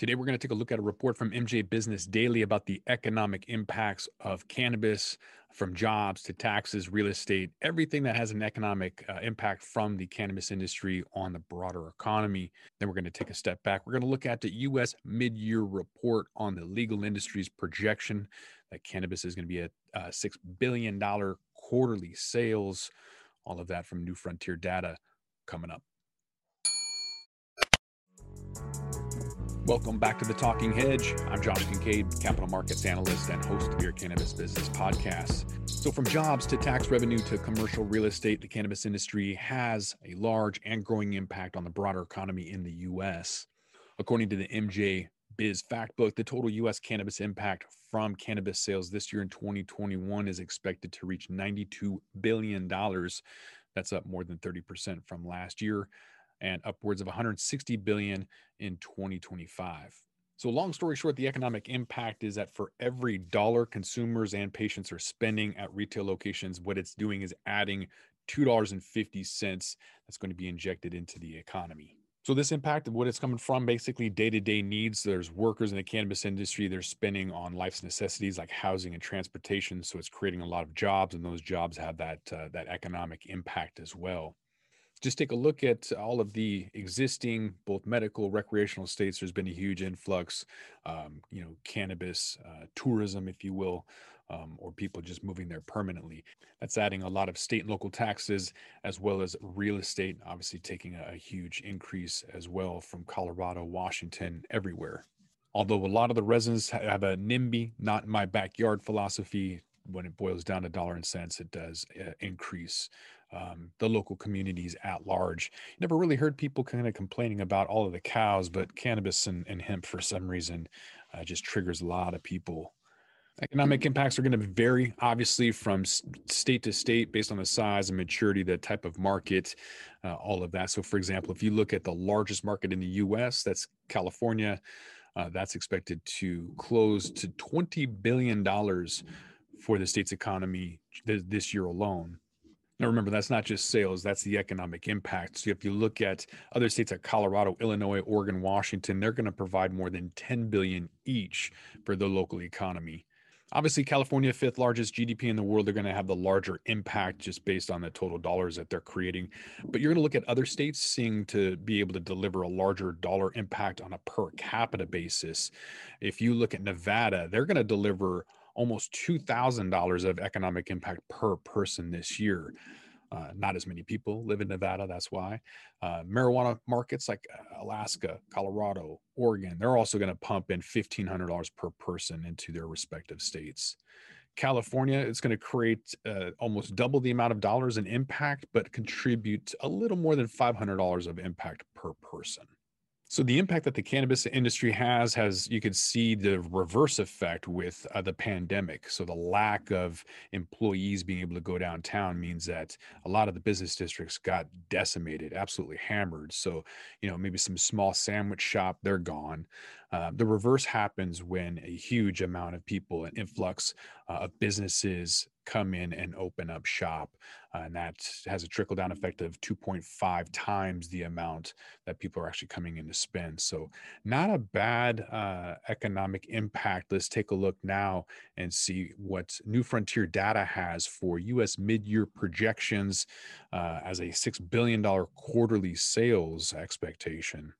Today, we're going to take a look at a report from MJ Business Daily about the economic impacts of cannabis from jobs to taxes, real estate, everything that has an economic uh, impact from the cannabis industry on the broader economy. Then we're going to take a step back. We're going to look at the U.S. mid year report on the legal industry's projection that cannabis is going to be a $6 billion quarterly sales. All of that from New Frontier Data coming up. Welcome back to the Talking Hedge. I'm Josh Kincaid, capital markets analyst and host of your Cannabis Business Podcast. So, from jobs to tax revenue to commercial real estate, the cannabis industry has a large and growing impact on the broader economy in the U.S. According to the MJ Biz Factbook, the total U.S. cannabis impact from cannabis sales this year in 2021 is expected to reach $92 billion. That's up more than 30% from last year and upwards of 160 billion in 2025. So long story short, the economic impact is that for every dollar consumers and patients are spending at retail locations, what it's doing is adding $2.50 that's going to be injected into the economy. So this impact of what it's coming from basically day-to-day needs. There's workers in the cannabis industry. They're spending on life's necessities like housing and transportation. So it's creating a lot of jobs, and those jobs have that uh, that economic impact as well just take a look at all of the existing both medical recreational states. There's been a huge influx um, you know cannabis uh, tourism if you will um, or people just moving there permanently. That's adding a lot of state and local taxes as well as real estate obviously taking a, a huge increase as well from colorado washington everywhere. Although a lot of the residents have a nimby not in my backyard philosophy when it boils down to dollar and cents, it does uh, increase um, the local communities at large. Never really heard people kind of complaining about all of the cows, but cannabis and, and hemp for some reason uh, just triggers a lot of people. Economic impacts are going to vary, obviously, from state to state based on the size and maturity, the type of market, uh, all of that. So, for example, if you look at the largest market in the US, that's California, uh, that's expected to close to $20 billion for the state's economy th- this year alone. Now, remember, that's not just sales, that's the economic impact. So, if you look at other states like Colorado, Illinois, Oregon, Washington, they're going to provide more than 10 billion each for the local economy. Obviously, California, fifth largest GDP in the world, they're going to have the larger impact just based on the total dollars that they're creating. But you're going to look at other states seeing to be able to deliver a larger dollar impact on a per capita basis. If you look at Nevada, they're going to deliver almost $2,000 of economic impact per person this year. Uh, not as many people live in Nevada, that's why. Uh, marijuana markets like uh, Alaska, Colorado, Oregon, they're also going to pump in $1,500 per person into their respective states. California, it's going to create uh, almost double the amount of dollars in impact, but contribute a little more than $500 of impact per person. So the impact that the cannabis industry has has you could see the reverse effect with uh, the pandemic. So the lack of employees being able to go downtown means that a lot of the business districts got decimated, absolutely hammered. So you know maybe some small sandwich shop they're gone. Uh, the reverse happens when a huge amount of people, an influx uh, of businesses come in and open up shop. Uh, and that has a trickle down effect of 2.5 times the amount that people are actually coming in to spend. So, not a bad uh, economic impact. Let's take a look now and see what New Frontier Data has for US mid year projections uh, as a $6 billion quarterly sales expectation.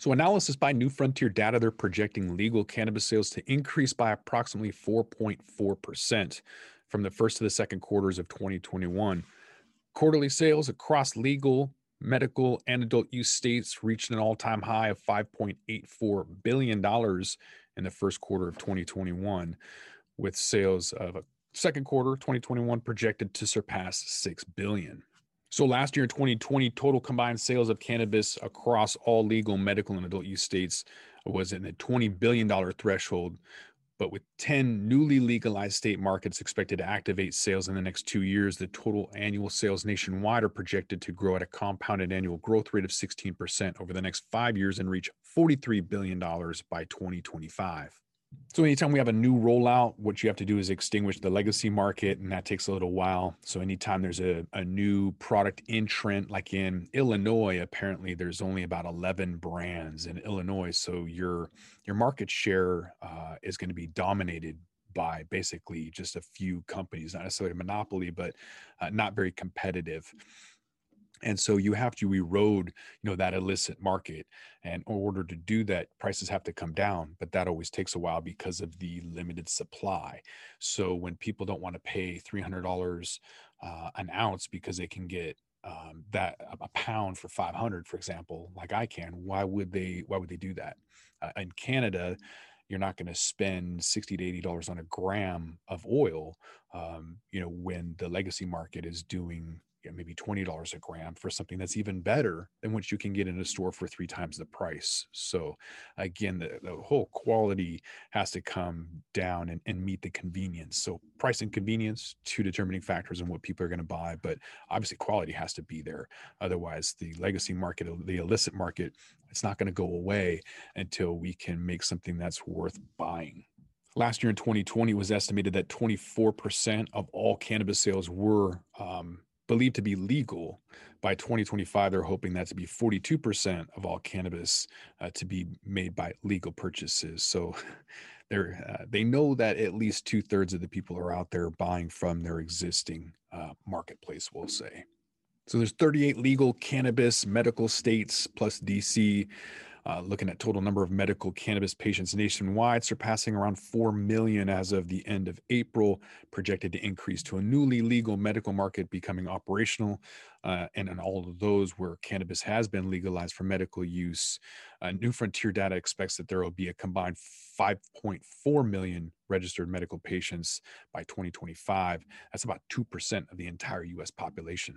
So, analysis by New Frontier Data, they're projecting legal cannabis sales to increase by approximately 4.4% from the first to the second quarters of 2021. Quarterly sales across legal, medical, and adult use states reached an all time high of $5.84 billion in the first quarter of 2021, with sales of a second quarter 2021 projected to surpass 6 billion. So last year in 2020, total combined sales of cannabis across all legal, medical, and adult use states was in the $20 billion threshold. But with 10 newly legalized state markets expected to activate sales in the next two years, the total annual sales nationwide are projected to grow at a compounded annual growth rate of 16% over the next five years and reach $43 billion by 2025. So anytime we have a new rollout, what you have to do is extinguish the legacy market, and that takes a little while. So anytime there's a, a new product entrant, like in Illinois, apparently there's only about 11 brands in Illinois. So your your market share uh, is going to be dominated by basically just a few companies, not necessarily a monopoly, but uh, not very competitive and so you have to erode you know that illicit market. And in order to do that prices have to come down but that always takes a while because of the limited supply. So when people don't want to pay $300 uh, an ounce because they can get um, that a pound for 500 for example like i can why would they why would they do that? Uh, in canada you're not going to spend 60 to 80 dollars on a gram of oil um, you know when the legacy market is doing you know, maybe $20 a gram for something that's even better than what you can get in a store for three times the price. So again, the, the whole quality has to come down and, and meet the convenience. So price and convenience, two determining factors in what people are going to buy, but obviously quality has to be there. Otherwise the legacy market, the illicit market, it's not going to go away until we can make something that's worth buying. Last year in 2020 was estimated that 24% of all cannabis sales were um, believed to be legal. By 2025, they're hoping that to be 42% of all cannabis uh, to be made by legal purchases. So they're, uh, they know that at least two thirds of the people are out there buying from their existing uh, marketplace, we'll say. So there's 38 legal cannabis medical states plus DC. Uh, looking at total number of medical cannabis patients nationwide, surpassing around 4 million as of the end of April, projected to increase to a newly legal medical market becoming operational. Uh, and in all of those where cannabis has been legalized for medical use, uh, New Frontier data expects that there will be a combined 5.4 million registered medical patients by 2025. That's about 2% of the entire US population.